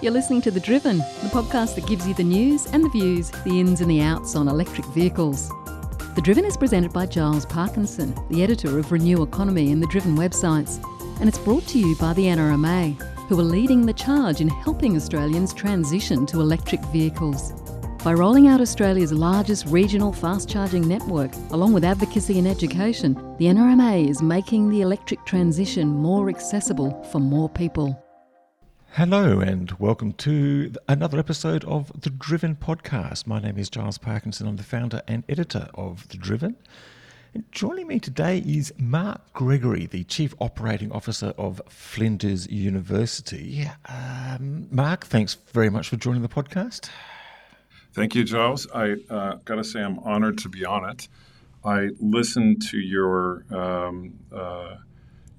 You're listening to The Driven, the podcast that gives you the news and the views, the ins and the outs on electric vehicles. The Driven is presented by Giles Parkinson, the editor of Renew Economy and the Driven websites, and it's brought to you by the NRMA, who are leading the charge in helping Australians transition to electric vehicles. By rolling out Australia's largest regional fast charging network, along with advocacy and education, the NRMA is making the electric transition more accessible for more people. Hello, and welcome to another episode of the Driven podcast. My name is Giles Parkinson. I'm the founder and editor of The Driven. And joining me today is Mark Gregory, the Chief Operating Officer of Flinders University. Um, Mark, thanks very much for joining the podcast. Thank you, Giles. I uh, got to say, I'm honored to be on it. I listened to your um, uh,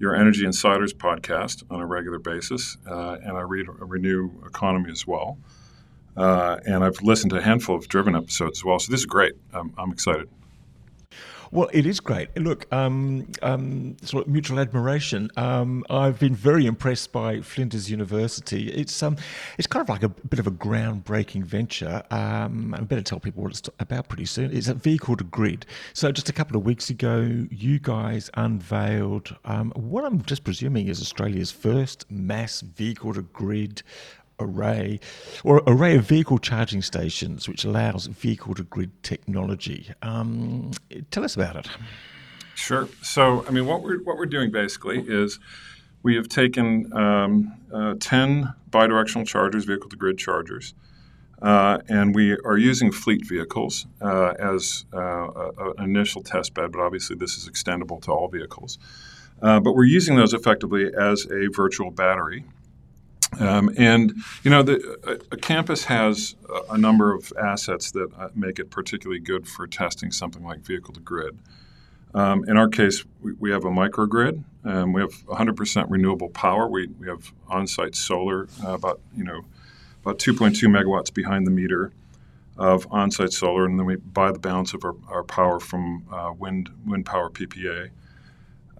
your Energy Insiders podcast on a regular basis, uh, and I read Renew Economy as well. Uh, and I've listened to a handful of Driven episodes as well. So this is great. I'm, I'm excited. Well, it is great. Look, um, um, sort of mutual admiration. Um, I've been very impressed by Flinders University. It's um, it's kind of like a bit of a groundbreaking venture. Um, I better tell people what it's about pretty soon. It's a vehicle to grid. So just a couple of weeks ago, you guys unveiled um, what I'm just presuming is Australia's first mass vehicle to grid array or array of vehicle charging stations which allows vehicle to grid technology. Um, tell us about it. Sure. So, I mean, what we're what we're doing basically is we have taken um, uh, ten bidirectional chargers, vehicle to grid chargers. Uh, and we are using fleet vehicles uh, as uh, an initial test bed, but obviously this is extendable to all vehicles. Uh, but we're using those effectively as a virtual battery um, and you know, the, a, a, campus has a, a, number of assets that uh, make it particularly good for testing something like vehicle to grid. Um, in our case, we, we have a microgrid. Um, we have 100% renewable power. We, we have on-site solar, uh, about you know, about 2.2 megawatts behind the meter of on-site solar, and then we buy the balance of our, our power from uh, wind wind power PPA.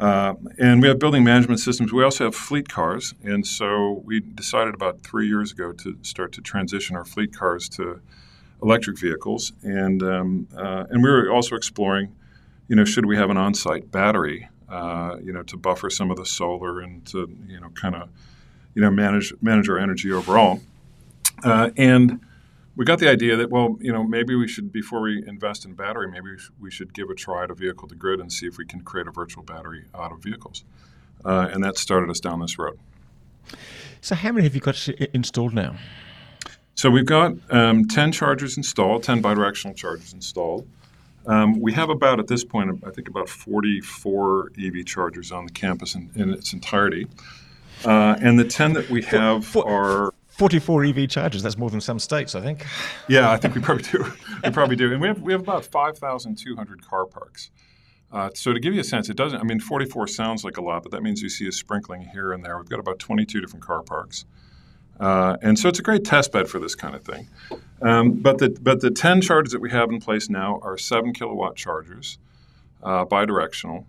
Uh, and we have building management systems. We also have fleet cars. And so we decided about three years ago to start to transition our fleet cars to electric vehicles. And, um, uh, and we were also exploring, you know, should we have an on site battery, uh, you know, to buffer some of the solar and to, you know, kind of, you know, manage, manage our energy overall. Uh, and we got the idea that well, you know, maybe we should before we invest in battery, maybe we should give a try to vehicle to grid and see if we can create a virtual battery out of vehicles, uh, and that started us down this road. So, how many have you got installed now? So we've got um, ten chargers installed, ten bidirectional chargers installed. Um, we have about at this point, I think about 44 EV chargers on the campus in, in its entirety. Uh, and the 10 that we have for, for, are 44 EV chargers. That's more than some states, I think. Yeah, I think we probably do. we probably do. And we have, we have about 5,200 car parks. Uh, so to give you a sense, it doesn't, I mean, 44 sounds like a lot, but that means you see a sprinkling here and there. We've got about 22 different car parks. Uh, and so it's a great test bed for this kind of thing. Um, but, the, but the 10 chargers that we have in place now are 7 kilowatt chargers, uh, bidirectional.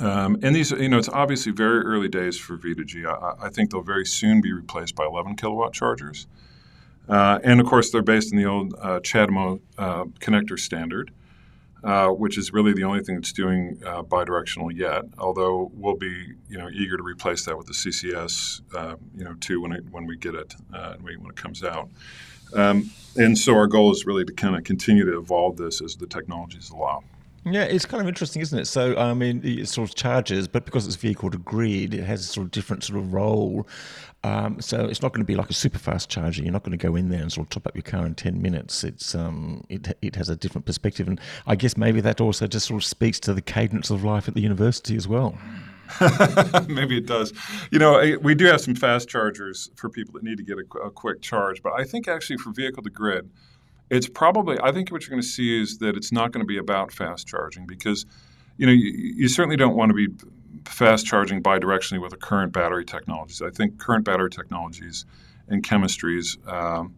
Um, and these, you know, it's obviously very early days for V2G. I, I think they'll very soon be replaced by 11 kilowatt chargers. Uh, and of course, they're based in the old uh, CHAdeMO uh, connector standard, uh, which is really the only thing that's doing uh, bidirectional yet. Although we'll be, you know, eager to replace that with the CCS, uh, you know, too when it, when we get it when it comes out. Um, and so our goal is really to kind of continue to evolve this as the technologies allow. Yeah, it's kind of interesting, isn't it? So, I mean, it sort of charges, but because it's vehicle to grid, it has a sort of different sort of role. Um, so it's not going to be like a super fast charger. You're not going to go in there and sort of top up your car in ten minutes. It's um, it it has a different perspective, and I guess maybe that also just sort of speaks to the cadence of life at the university as well. Maybe it does. You know, we do have some fast chargers for people that need to get a, a quick charge, but I think actually for vehicle to grid it's probably I think what you're going to see is that it's not going to be about fast charging because you know you, you certainly don't want to be fast charging bidirectionally with the current battery technologies. I think current battery technologies and chemistries um,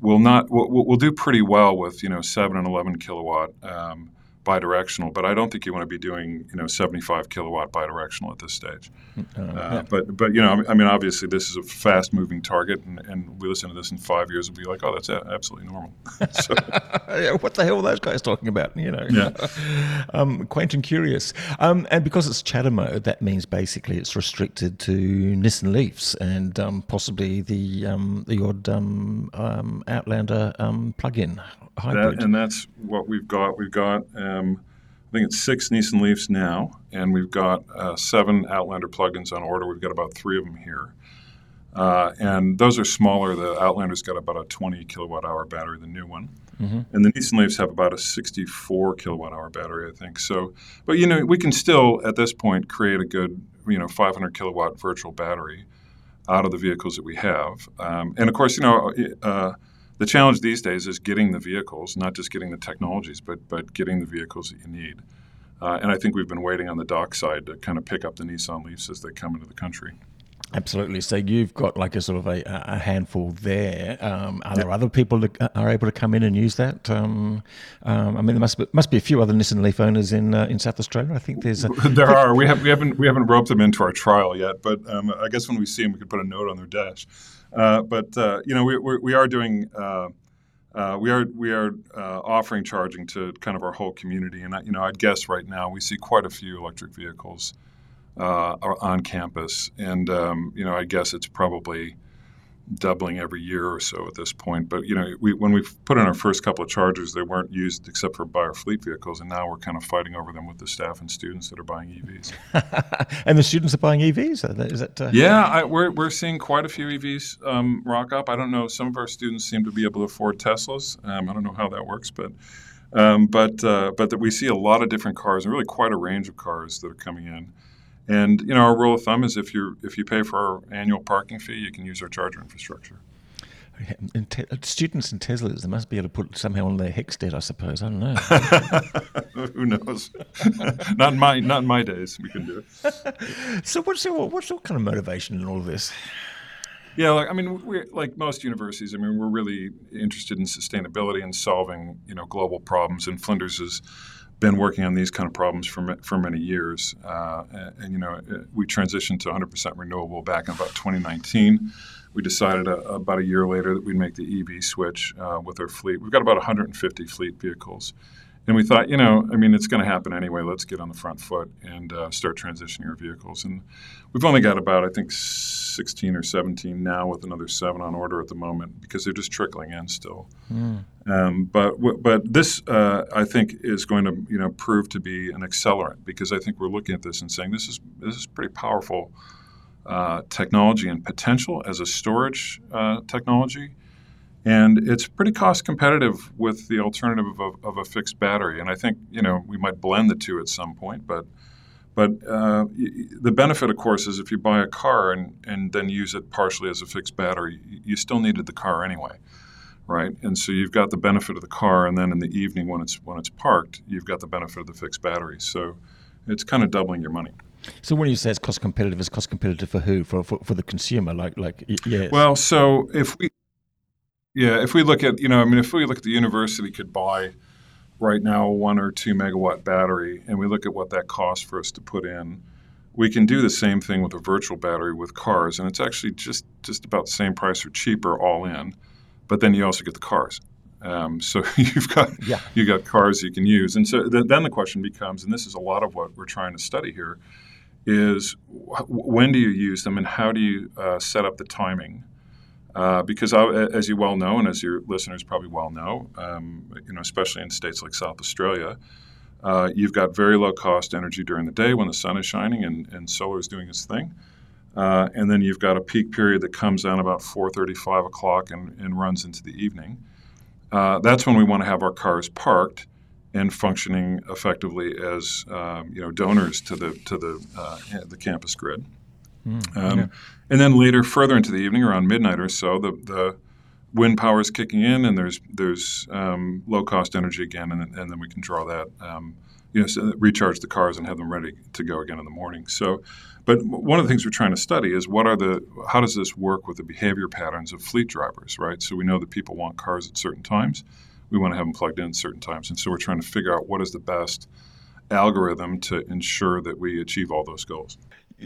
will not will, will do pretty well with you know seven and eleven kilowatt um, bidirectional, but I don't think you want to be doing you know 75 kilowatt bidirectional at this stage. Uh, yeah. But but you know I mean obviously this is a fast moving target, and, and we listen to this in five years and be like, oh that's absolutely normal. so, yeah, what the hell are those guys talking about? You know, yeah. um, quaint and curious. Um, and because it's CHAdeMO, that means basically it's restricted to Nissan Leafs and um, possibly the um, the odd um, um, Outlander plug-in hybrid. That, and that's what we've got. We've got, um, I think it's six Nissan Leafs now, and we've got uh, seven Outlander plugins on order. We've got about three of them here. Uh, and those are smaller. The Outlander's got about a 20 kilowatt hour battery, the new one. Mm-hmm. And the Nissan Leafs have about a 64 kilowatt hour battery, I think. So, but you know, we can still at this point create a good, you know, 500 kilowatt virtual battery out of the vehicles that we have. Um, and of course, you know, uh, the challenge these days is getting the vehicles, not just getting the technologies, but but getting the vehicles that you need. Uh, and I think we've been waiting on the dock side to kind of pick up the Nissan Leafs as they come into the country. Absolutely. So you've got like a sort of a, a handful there. Um, are there other people that are able to come in and use that? Um, um, I mean, there must be, must be a few other Nissan Leaf owners in uh, in South Australia. I think there's. A, there are. We have we haven't we haven't roped them into our trial yet, but um, I guess when we see them, we could put a note on their dash. Uh, but uh, you know, we, we're, we are doing. Uh, uh, we are we are offering charging to kind of our whole community, and you know I'd guess right now we see quite a few electric vehicles on campus, and um, you know I guess it's probably doubling every year or so at this point. But you know, we, when we put in our first couple of chargers, they weren't used except for by our fleet vehicles, and now we're kind of fighting over them with the staff and students that are buying EVs. and the students are buying EVs. Is that? Uh, yeah, I, we're we're seeing quite a few EVs um, rock up. I don't know. Some of our students seem to be able to afford Teslas. Um, I don't know how that works, but. Um, but uh, but that we see a lot of different cars and really quite a range of cars that are coming in. And you know, our rule of thumb is if you if you pay for our annual parking fee, you can use our charger infrastructure. And te- students and Teslas, they must be able to put somehow on their HECS debt, I suppose. I don't know. Who knows? not in my not in my days. We can do it. so, what's your, what's your kind of motivation in all of this? Yeah, like, I mean, we're like most universities. I mean, we're really interested in sustainability and solving you know global problems. And Flinders is been working on these kind of problems for, for many years. Uh, and, and, you know, uh, we transitioned to 100% renewable back in about 2019. We decided a, about a year later that we'd make the EV switch uh, with our fleet. We've got about 150 fleet vehicles. And we thought, you know, I mean, it's going to happen anyway. Let's get on the front foot and uh, start transitioning our vehicles. And we've only got about, I think, 16 or 17 now, with another seven on order at the moment because they're just trickling in still. Mm. Um, but but this, uh, I think, is going to you know prove to be an accelerant because I think we're looking at this and saying this is this is pretty powerful uh, technology and potential as a storage uh, technology and it's pretty cost competitive with the alternative of, of, a fixed battery. And I think you know we might blend the two at some point, but but uh, the benefit, of course, is if you buy a car and, and then use it partially as a fixed battery, you still needed the car anyway, right? And so you've got the benefit of the car, and then in the evening when it's when it's parked, you've got the benefit of the fixed battery. So it's kind of doubling your money. So when you say it's cost competitive, it's cost competitive for who? For, for, for the consumer, like like yes. Well, so if we yeah, if we look at, you know, I mean, if we look at the university could buy right now a one or two megawatt battery, and we look at what that costs for us to put in, we can do the same thing with a virtual battery with cars, and it's actually just just about the same price or cheaper all in. But then you also get the cars. Um, so you've got yeah. you got cars you can use, and so th- then the question becomes, and this is a lot of what we're trying to study here, is wh- when do you use them, and how do you uh, set up the timing uh, because I, as you well know, and as your listeners probably well know, um, you know, especially in states like South Australia, uh, you've got very low cost energy during the day when the sun is shining and, and solar is doing its thing. Uh, and then you've got a peak period that comes down about 4.30, 5 o'clock and, and runs into the evening. Uh, that's when we want to have our cars parked and functioning effectively as um, you know donors to the to the uh, the campus grid. Mm, um, yeah. And then later, further into the evening, around midnight or so, the, the wind power is kicking in, and there's there's um, low cost energy again, and, and, then we can draw that, um, you know, so recharge the cars and have them ready to go again in the morning. So, but one of the things we're trying to study is what are the how does this work with the behavior patterns of fleet drivers, right? So we know that people want cars at certain times. we want to have them plugged in at certain times. And so we're trying to figure out what is the best algorithm to ensure that we achieve all those goals.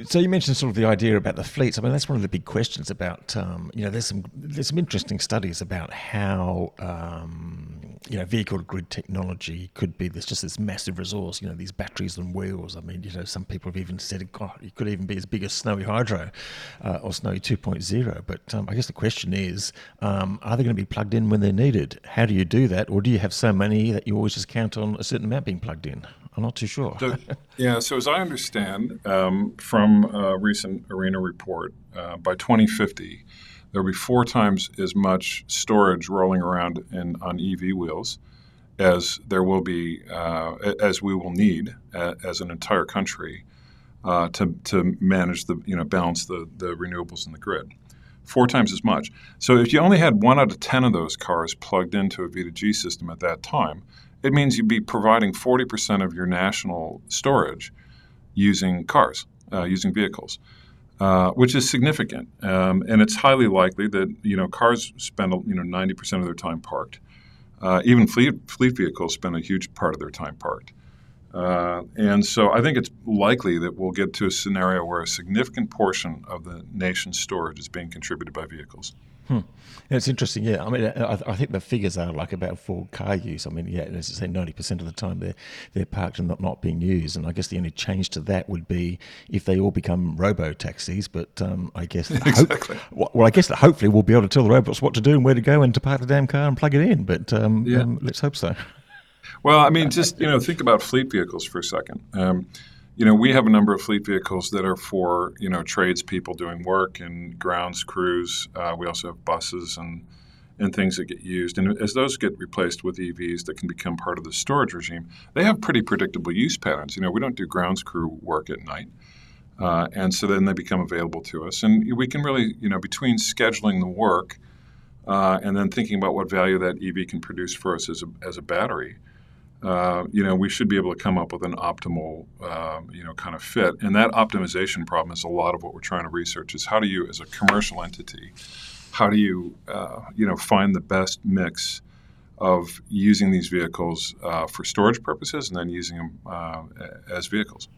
So you mentioned sort of the idea about the fleets. I mean, that's one of the big questions about. Um, you know, there's some there's some interesting studies about how um, you know vehicle grid technology could be this just this massive resource. You know, these batteries and wheels. I mean, you know, some people have even said, God, it could even be as big as Snowy Hydro uh, or Snowy 2.0. But um, I guess the question is, um, are they going to be plugged in when they're needed? How do you do that, or do you have so many that you always just count on a certain amount being plugged in? I'm not too sure. So, yeah, so as I understand um, from a recent ARENA report, uh, by 2050, there will be four times as much storage rolling around in, on EV wheels as there will be, uh, as we will need uh, as an entire country uh, to, to manage the, you know, balance the, the renewables in the grid. Four times as much. So if you only had one out of 10 of those cars plugged into a V2G system at that time, it means you'd be providing 40% of your national storage using cars, uh, using vehicles, uh, which is significant. Um, and it's highly likely that you know cars spend you know 90% of their time parked. Uh, even fleet fleet vehicles spend a huge part of their time parked. Uh, and so I think it's likely that we'll get to a scenario where a significant portion of the nation's storage is being contributed by vehicles. Hmm. It's interesting. Yeah, I mean, I, I, think the figures are like about for car use. I mean, yeah, as I say, ninety percent of the time they're they're parked and not, not being used. And I guess the only change to that would be if they all become robo taxis. But um, I guess exactly. Hope, well, I guess that hopefully we'll be able to tell the robots what to do and where to go and to park the damn car and plug it in. But um, yeah. Um, let's hope so. Well, I mean, just you know, think about fleet vehicles for a second. You know, we have a number of fleet vehicles that are for you know tradespeople doing work and grounds crews. Uh, we also have buses and and things that get used. And as those get replaced with EVs that can become part of the storage regime, they have pretty predictable use patterns. You know, we don't do grounds crew work at night. Uh, and so then they become available to us. And we can really, you know, between scheduling the work uh, and then thinking about what value that EV can produce for us as a, as a battery, uh, you know, we should be able to come up with an optimal, uh, you know, kind of fit. And that optimization problem is a lot of what we're trying to research is how do you, as a commercial entity, how do you, uh, you know, find the best mix of using these vehicles uh, for storage purposes and then using them uh, as vehicles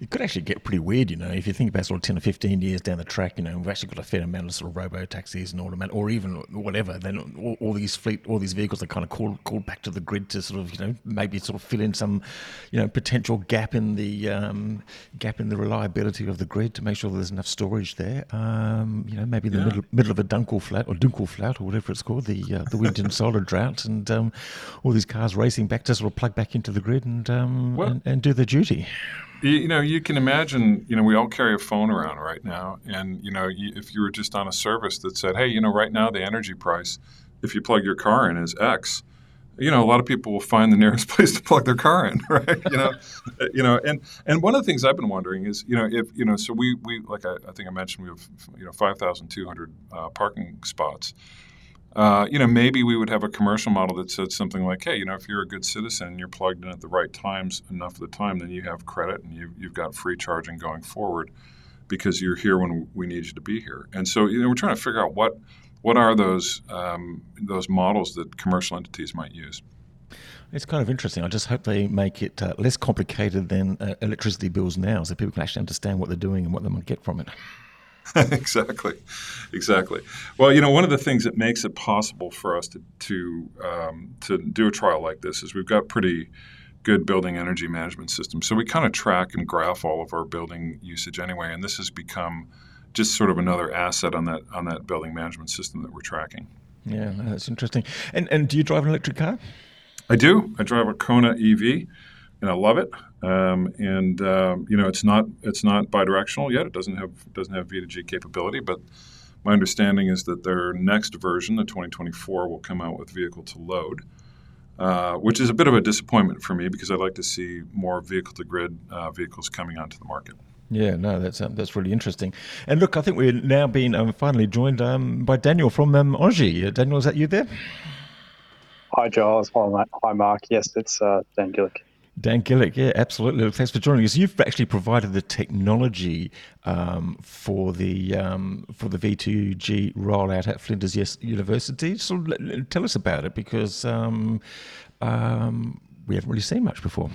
it could actually get pretty weird, you know, if you think about sort of 10 or 15 years down the track, you know, we've actually got a fair amount of sort of robo taxis and automatic, or even whatever, then all, all, these fleet, all these vehicles are kind of called, called back to the grid to sort of, you know, maybe sort of fill in some, you know, potential gap in the, um, gap in the reliability of the grid to make sure there's enough storage there. Um, you know, maybe in the yeah. middle, middle of a Dunkelflaut or Dunkelflaut or whatever it's called, the, uh, the wind and solar drought and um, all these cars racing back to sort of plug back into the grid and, um, well, and, and do their duty. You know, you can imagine. You know, we all carry a phone around right now, and you know, if you were just on a service that said, "Hey, you know, right now the energy price, if you plug your car in, is X," you know, a lot of people will find the nearest place to plug their car in, right? You know, you know, and and one of the things I've been wondering is, you know, if you know, so we we like I, I think I mentioned we have you know five thousand two hundred uh, parking spots. Uh, you know, maybe we would have a commercial model that said something like, "Hey, you know, if you're a good citizen and you're plugged in at the right times enough of the time, then you have credit and you, you've got free charging going forward because you're here when we need you to be here." And so, you know, we're trying to figure out what what are those um, those models that commercial entities might use. It's kind of interesting. I just hope they make it uh, less complicated than uh, electricity bills now, so people can actually understand what they're doing and what they might get from it. exactly, exactly. Well, you know, one of the things that makes it possible for us to to um, to do a trial like this is we've got pretty good building energy management systems. So we kind of track and graph all of our building usage anyway, and this has become just sort of another asset on that on that building management system that we're tracking. Yeah, that's interesting. And and do you drive an electric car? I do. I drive a Kona EV, and I love it. Um, and um, you know, it's not it's not bidirectional yet. It doesn't have doesn't have V2G capability, but my understanding is that their next version, the 2024, will come out with vehicle to load, uh, which is a bit of a disappointment for me because I'd like to see more vehicle to grid uh, vehicles coming onto the market. Yeah, no, that's um, that's really interesting. And look, I think we're now being um, finally joined um, by Daniel from um, Engie. Uh, Daniel, is that you there? Hi, Giles. Hi, Mark. Yes, it's uh, Dan Gillick. Dan Gillick, yeah, absolutely. Thanks for joining us. You've actually provided the technology um, for the um, for the V2G rollout at Flinders University. So tell us about it because um, um, we haven't really seen much before.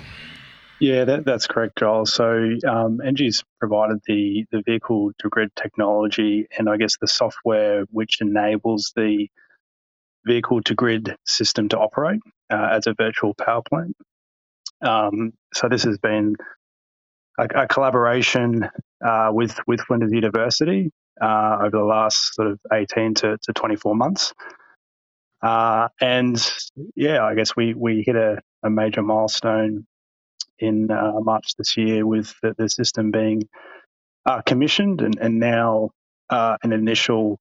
Yeah, that, that's correct, Giles. So um, Engie's provided the, the vehicle to grid technology and I guess the software which enables the vehicle to grid system to operate uh, as a virtual power plant. Um, so this has been a, a collaboration uh, with with Flinders University uh, over the last sort of 18 to, to 24 months. Uh, and yeah, I guess we, we hit a, a major milestone in uh, March this year with the, the system being uh, commissioned and, and now uh, an initial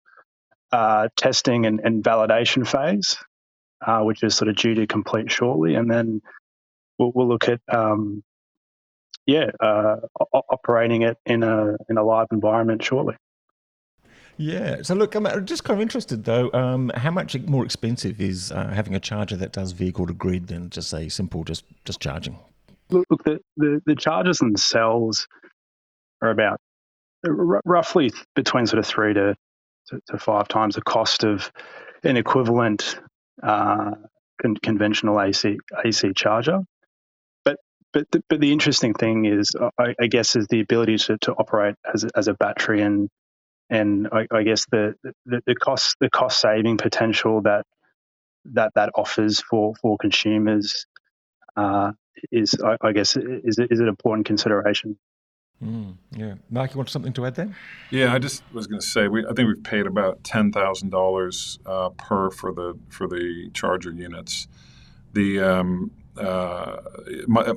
uh, testing and, and, validation phase, uh, which is sort of due to complete shortly. And then we'll, we'll look at, um, yeah, uh, operating it in a, in a live environment shortly. Yeah. So look, I'm just kind of interested though. Um, how much more expensive is uh, having a charger that does vehicle to grid than just say simple just just charging? Look, look the, the, the chargers themselves are about r- roughly between sort of three to, to, to, five times the cost of an equivalent uh, con- conventional AC AC charger. But but the, but the interesting thing is, I, I, guess, is the ability to, to operate as a, as a battery and and I, I guess the, the, the cost the cost saving potential that that that offers for for consumers uh, is, I, I, guess, is, is an important consideration. Mm, yeah, Mark, you want something to add there? Yeah, I just was going to say we I think we've paid about ten thousand uh, dollars per for the for the charger units. The um, uh,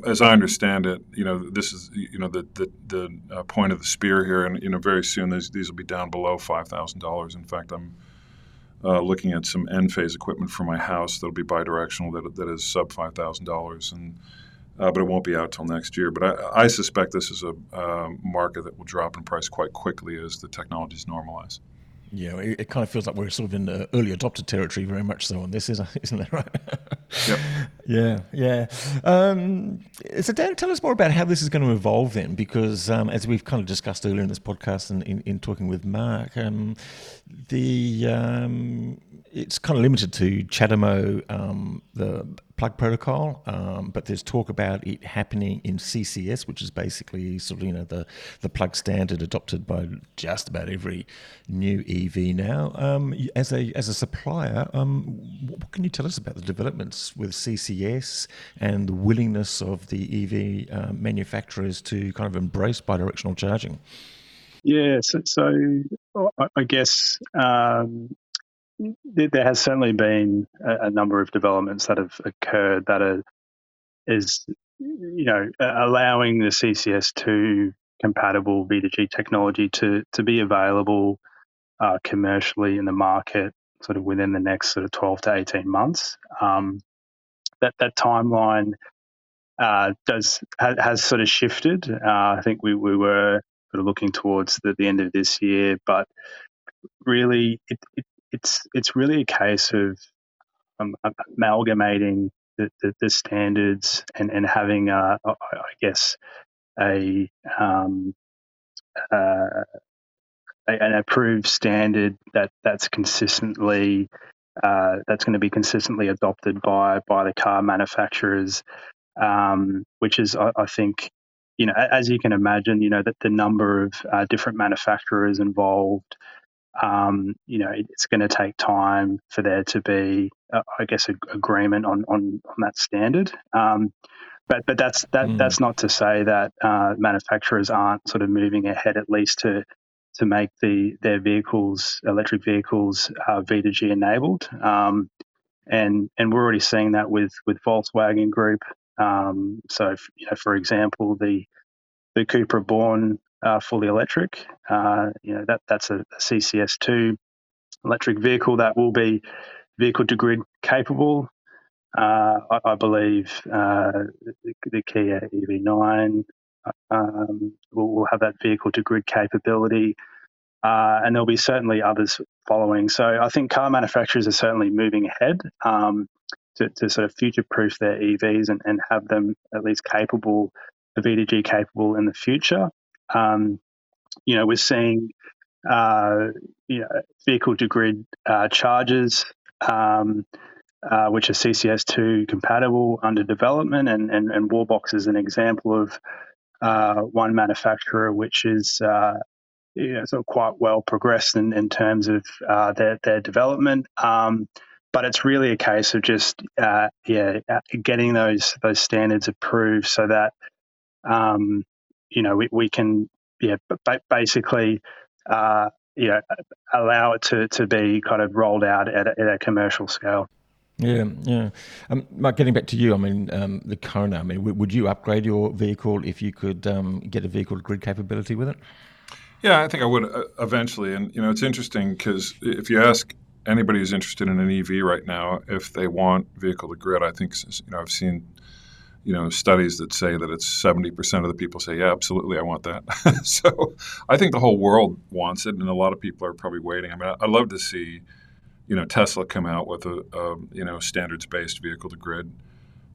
as I understand it, you know, this is you know the the, the uh, point of the spear here, and you know, very soon these these will be down below five thousand dollars. In fact, I'm uh, looking at some Enphase equipment for my house that'll be bidirectional that, that is sub $5,000. And uh, but it won't be out till next year. But I, I suspect this is a uh, market that will drop in price quite quickly as the technologies normalize. Yeah, it, it, kind of feels like we're sort of in the early adopter territory, very much so on this, isn't that right? yep. Yeah, yeah. Um, so, Dan, tell us more about how this is going to evolve then, because um, as we've kind of discussed earlier in this podcast and in, in talking with Mark, um, the um, it's kind of limited to CHAdeMO, um, the plug protocol, um, but there's talk about it happening in CCS, which is basically sort of you know the the plug standard adopted by just about every new EV now. Um, as a as a supplier, um, what can you tell us about the developments with CCS and the willingness of the EV uh, manufacturers to kind of embrace bidirectional charging? Yeah, so, so I guess um, there has certainly been a, a, number of developments that have occurred that are is you know allowing the CCS2 compatible V2G technology to to be available uh, commercially in the market sort of within the next sort of 12 to 18 months. Um, that that timeline uh, does has, has, sort of shifted. Uh, I think we, we were sort of looking towards the, the end of this year, but really it, it it's it's really a case of um, amalgamating the, the, the, standards and and having a, I guess a um, uh, an approved standard that that's consistently uh, that's going to be consistently adopted by by the car manufacturers, um, which is I, I, think you know as you can imagine you know that the number of uh, different manufacturers involved um, you know, it's going to take time for there to be, uh, I guess, a, agreement on, on, on that standard. Um, but but that's that mm. that's not to say that uh, manufacturers aren't sort of moving ahead at least to to make the their vehicles, electric vehicles, uh, V2G enabled. Um, and and we're already seeing that with with Volkswagen Group. Um, so, if, you know, for example, the the Cupra Born uh, fully electric. Uh, you know that that's a, a CCS2 electric vehicle that will be vehicle to grid capable. Uh, I, I, believe uh, the, the, Kia EV9 um, will, will, have that vehicle to grid capability, uh, and there'll be certainly others following. So I think car manufacturers are certainly moving ahead. Um, to, to sort of future proof their EVs and, and have them at least capable, V2G capable in the future. Um, you know, we're seeing uh, you know, vehicle to grid uh, chargers, um, uh, which are CCS2 compatible under development, and, and, and Wallbox is an example of uh, one manufacturer which is uh, you know, sort of quite well progressed in, in terms of uh, their, their development. Um, but it's really a case of just yeah getting those those standards approved so that um, you know we, we can yeah basically uh, you know, allow it to, to be kind of rolled out at a, at a commercial scale. Yeah, yeah. Um, Mark, getting back to you, I mean, um, the Kona, I mean, w- would you upgrade your vehicle if you could um, get a vehicle grid capability with it? Yeah, I think I would uh, eventually. And, you know, it's interesting because if you ask anybody who's interested in an EV right now, if they want vehicle to grid, I think, you know, I've seen you know studies that say that it's 70% of the people say yeah absolutely i want that. So i think the whole world wants it and a lot of people are probably waiting. I mean i'd love to see you know tesla come out with a, a you know standards based vehicle to grid.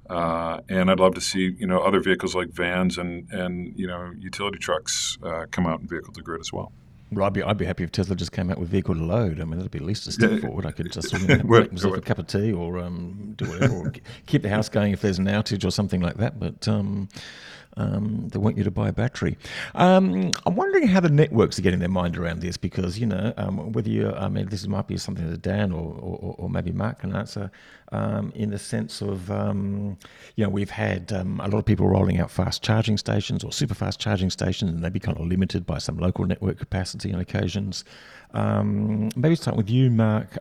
Uh, and I'd love to see you know other vehicles like vans and and you know utility trucks uh, come out in vehicle to grid as well. Well, I'd be, I'd be happy if Tesla just came out with vehicle to load. I mean, that'd be at least a step yeah, forward. I could just you know, make myself a cup of tea or um, do whatever, or keep the house going if there's an outage or something like that. But um, um, they want you to buy a battery. Um, I'm wondering how the networks are getting their mind around this because, you know, um, whether you, I mean, this might be something that Dan or, or, or maybe Mark can answer um, in the sense of, um, you know, we've had um, a lot of people rolling out fast charging stations or super fast charging stations and they be kind of limited by some local network capacity on occasions. maybe start with you, Mark.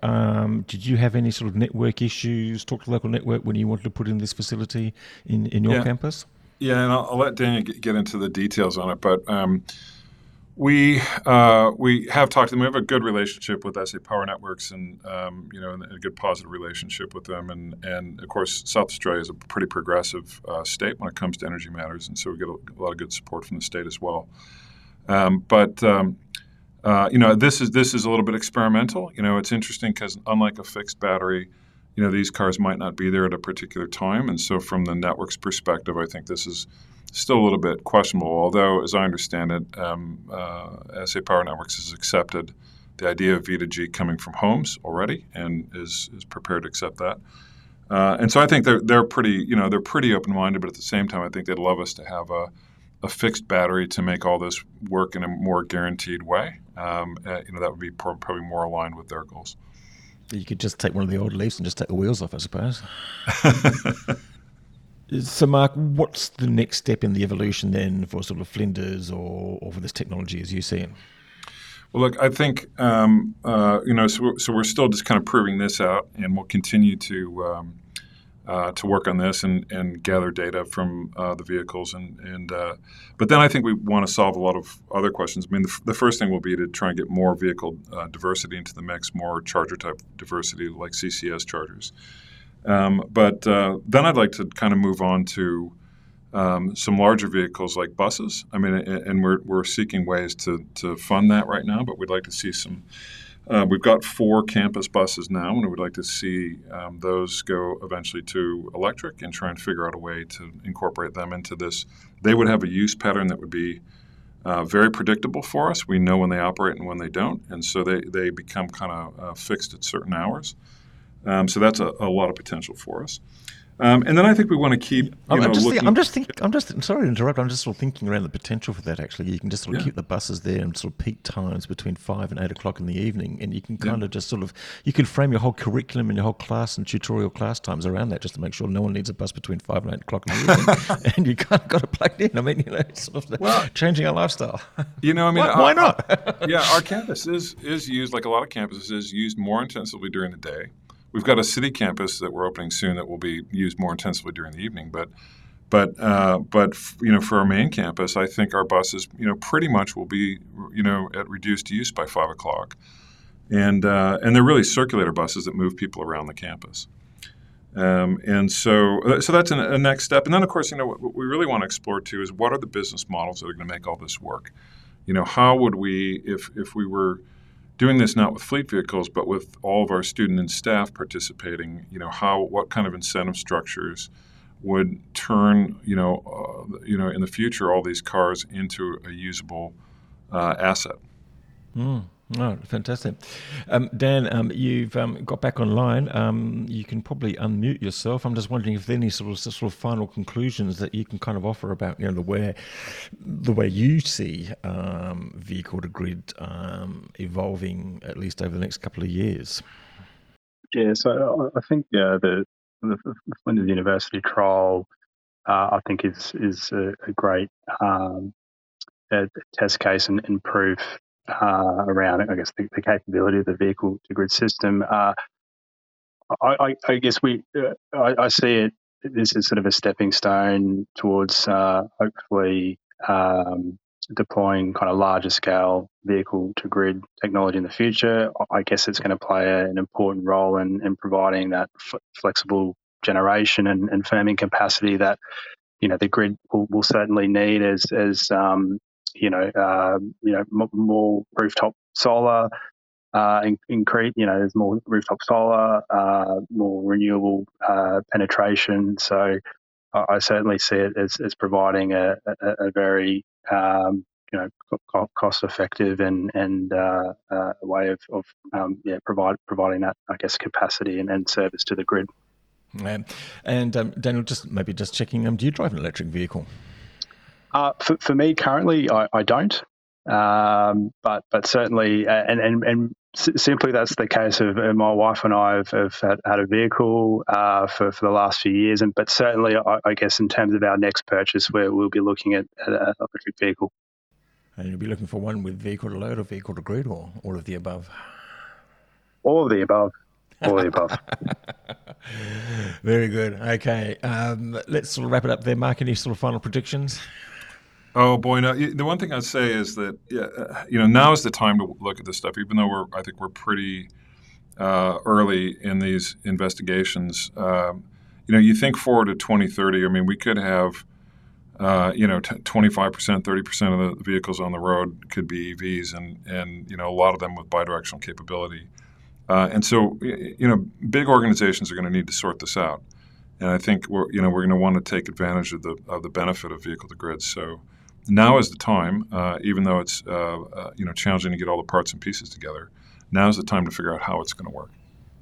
did you have any sort of network issues? Talk to local network when you wanted to put in this facility in, in your yeah. campus? Yeah, and I'll, I'll let Daniel get into the details on it, but um, we uh, we have talked to them. We have a good relationship with SA Power Networks, and um, you know, a good positive relationship with them. And and of course, South Australia is a pretty progressive uh, state when it comes to energy matters, and so we get a, a lot of good support from the state as well. Um, but um, uh, you know, this is this is a little bit experimental. You know, it's interesting because unlike a fixed battery you know these cars might not be there at a particular time, and so from the network's perspective, I think this is still a little bit questionable. Although, as I understand it, um, uh, SA Power Networks has accepted the idea of V2G coming from homes already, and is is prepared to accept that. Uh, and so I think they're they're pretty you know they're pretty open minded, but at the same time, I think they'd love us to have a a fixed battery to make all this work in a more guaranteed way. Um, uh, you know that would be probably more aligned with their goals. You could just take one of the old Leafs and just take the wheels off, I suppose. so, Mark, what's the next step in the evolution then for sort of Flinders or, or for this technology as you see it? Well, look, I think um, uh, you know, so we're, so we're, still just kind of proving this out, and we'll continue to um, uh, to work on this and, and gather data from uh, the vehicles. And, and uh, but then I think we want to solve a lot of other questions. I mean, the, f- the first thing will be to try and get more vehicle uh, diversity into the mix, more charger type diversity like CCS chargers. Um, but uh, then I'd like to kind of move on to um, some larger vehicles like buses. I mean, and we're, we're seeking ways to, to fund that right now, but we'd like to see some uh, we've got four campus buses now, and we would like to see um, those go eventually to electric and try and figure out a way to incorporate them into this. They would have a use pattern that would be uh, very predictable for us. We know when they operate and when they don't, and so they, they become kind of uh, fixed at certain hours. Um, so that's a, a, lot of potential for us. Um, and then I think we want to keep. I'm, know, just think, I'm just thinking. I'm just sorry to interrupt. I'm just sort of thinking around the potential for that. Actually, you can just sort of yeah. keep the buses there and sort of peak times between five and eight o'clock in the evening, and you can kind yeah. of just sort of you can frame your whole curriculum and your whole class and tutorial class times around that, just to make sure no one needs a bus between five and eight o'clock in the evening, and you kind of got it plugged in. I mean, you know, it's sort of well, changing our lifestyle. You know, I mean, why, why not? yeah, our campus is is used like a lot of campuses is used more intensively during the day. We've got a city campus that we're opening soon that will be used more intensively during the evening. But but uh, but you know, for our main campus, I think our buses, you know, pretty much will be you know at reduced use by five o'clock, and uh, and they're really circulator buses that move people around the campus. Um, and so, uh, so that's a, a, next step. And then, of course, you know, what, what we really want to explore too is what are the business models that are going to make all this work? You know, how would we, if if we were doing this not with fleet vehicles, but with all of our student and staff participating. You know, how what kind of incentive structures would turn you know uh, you know in the future all these cars into a usable uh, asset. Mm. Oh, fantastic. Um, Dan, um, you've um, got back online. Um, you can probably unmute yourself. I'm just wondering if there are any sort of, sort of final conclusions that you can kind of offer about you know the way the way you see um, vehicle to grid um, evolving at least over the next couple of years. Yeah, so I think yeah, the the, the Flinders University trial, uh, I think is is a, a great a test case and, and proof uh, around, I guess, the, the, capability of the vehicle to grid system. Uh, I, I, I, guess we, uh, I, I, see it. This is sort of a stepping stone towards uh, hopefully um, deploying kind of larger scale vehicle to grid technology in the future. I guess it's going to play an important role in, in providing that f- flexible generation and, and, firming capacity that you know the grid will, will certainly need as as um, you know, uh, you know, m- more rooftop solar, uh, increase, you know, there's more rooftop solar, uh, more renewable uh, penetration. So I, I, certainly see it as, as providing a, a, a very, um, you know, cost effective and and uh, uh, way of, of um, yeah provide providing that I guess capacity and, and service to the grid. Um, and um, Daniel, just maybe just checking, um, do you drive an electric vehicle? Uh, for, for me currently, I, I don't. Um, but but certainly, and and, and simply that's the case of my wife and I have, have had, had, a vehicle uh, for, for the last few years, and but certainly, I, I, guess in terms of our next purchase, where we'll be looking at, at an electric vehicle. And you'll be looking for one with vehicle to load or vehicle to grid, or all of the above. All of the above. All of the above. Very good. Okay, um, let's sort of wrap it up there. Mark, any sort of final predictions? Oh boy, no. The one thing I'd say is that yeah, uh, you know now is the time to look at this stuff. Even though we're, I think we're pretty uh, early in these investigations. Um, you know, you think forward to 2030. I mean, we could have, uh, you know, 25 percent, 30 percent of the vehicles on the road could be EVs, and and you know, a lot of them with bidirectional capability. Uh, and so, you know, big organizations are going to need to sort this out. And I think we're, you know, we're going to want to take advantage of the of the benefit of vehicle to grid. So now is the time, uh, even though it's uh, uh, you know challenging to get all the parts and pieces together. Now is the time to figure out how it's going to work.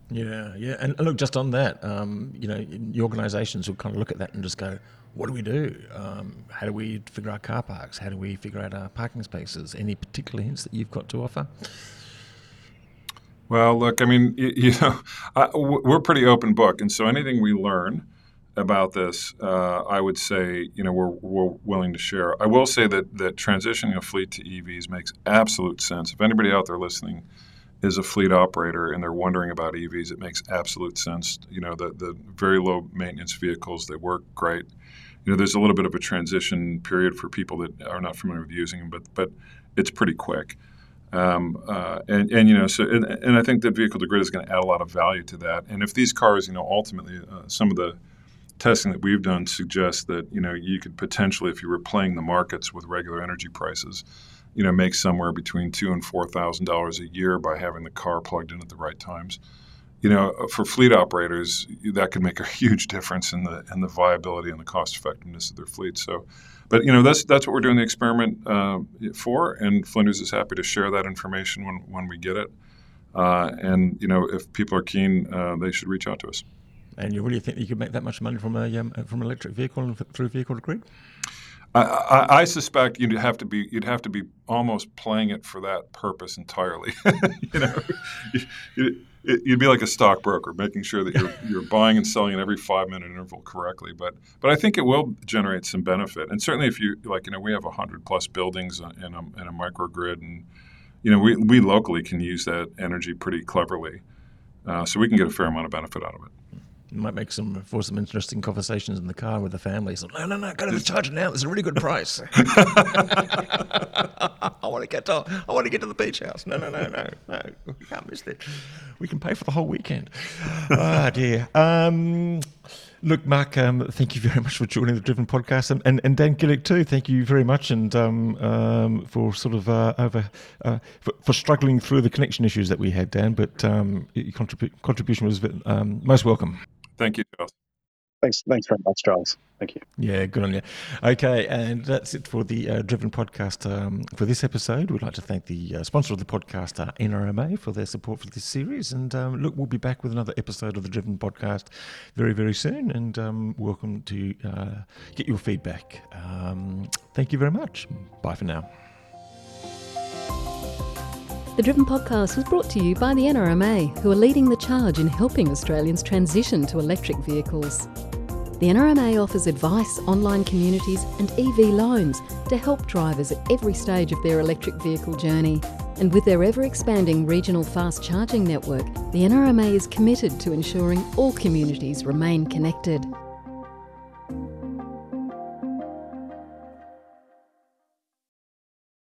Yeah, yeah, and look, just on that, um, you know, organisations will kind of look at that and just go, "What do we do? Um, how do we figure out car parks? How do we figure out our parking spaces? Any particular hints that you've got to offer?" Well, look, I mean, you, you know, I, we're pretty open book, and so anything we learn about this, uh, I would say, you know, we're, we're willing to share. I will say that that transitioning a fleet to EVs makes absolute sense. If anybody out there listening is a fleet operator and they're wondering about EVs, it makes absolute sense. You know, the the very low maintenance vehicles they work great. You know, there's a little bit of a transition period for people that are not familiar with using them, but but it's pretty quick. Um, uh, and, and, you know, so and, and, I think that vehicle to grid is going to add a lot of value to that. And if these cars, you know, ultimately, uh, some of the testing that we've done suggests that you know you could potentially, if you were playing the markets with regular energy prices, you know, make somewhere between two and four thousand dollars a year by having the car plugged in at the right times. You know, for fleet operators, that could make a huge difference in the in the viability and the cost effectiveness of their fleet. So, but you know, that's that's what we're doing the experiment uh, for, and Flinders is happy to share that information when when we get it. Uh, and you know, if people are keen, uh, they should reach out to us. And you really think you could make that much money from a um, from an electric vehicle and through vehicle to grid? I, I, I, suspect you'd have to be you'd have to be almost playing it for that purpose entirely. you know, you, would be like a stockbroker, making sure that you're you're buying and selling at every five minute interval correctly. But but I think it will generate some benefit, and certainly if you like, you know, we have hundred plus buildings in a, in a microgrid, and you know, we we locally can use that energy pretty cleverly, uh, so we can get a fair amount of benefit out of it. Might make some for some interesting conversations in the car with the family. So no, no, no, go to the charger now. There's a really good price. I want to get to I want to get to the beach house. No, no, no, no, no. We can't miss that. We can pay for the whole weekend. Ah, dear. Um, Look, Mark, um, thank you very much for joining the Driven podcast, and, and, and Dan Gillick too. Thank you very much, and um, um, for sort of uh, over uh, for, for, struggling through the connection issues that we had, Dan. But um, your contribu- contribution was um, most welcome. Thank you, Giles. Thanks, thanks very much, Giles. Thank you. Yeah, good on you. Okay, and that's it for the uh, Driven podcast um, for this episode. We'd like to thank the uh, sponsor of the podcast, uh, NRMA, for their support for this series. And um, look, we'll be back with another episode of the Driven podcast very, very soon. And um, welcome to uh, get your feedback. Um, thank you very much. Bye for now. The Driven podcast was brought to you by the NRMA, who are leading the charge in helping Australians transition to electric vehicles. The NRMA offers advice, online communities, and EV loans to help drivers at every stage of their electric vehicle journey. And with their ever expanding regional fast charging network, the NRMA is committed to ensuring all communities remain connected.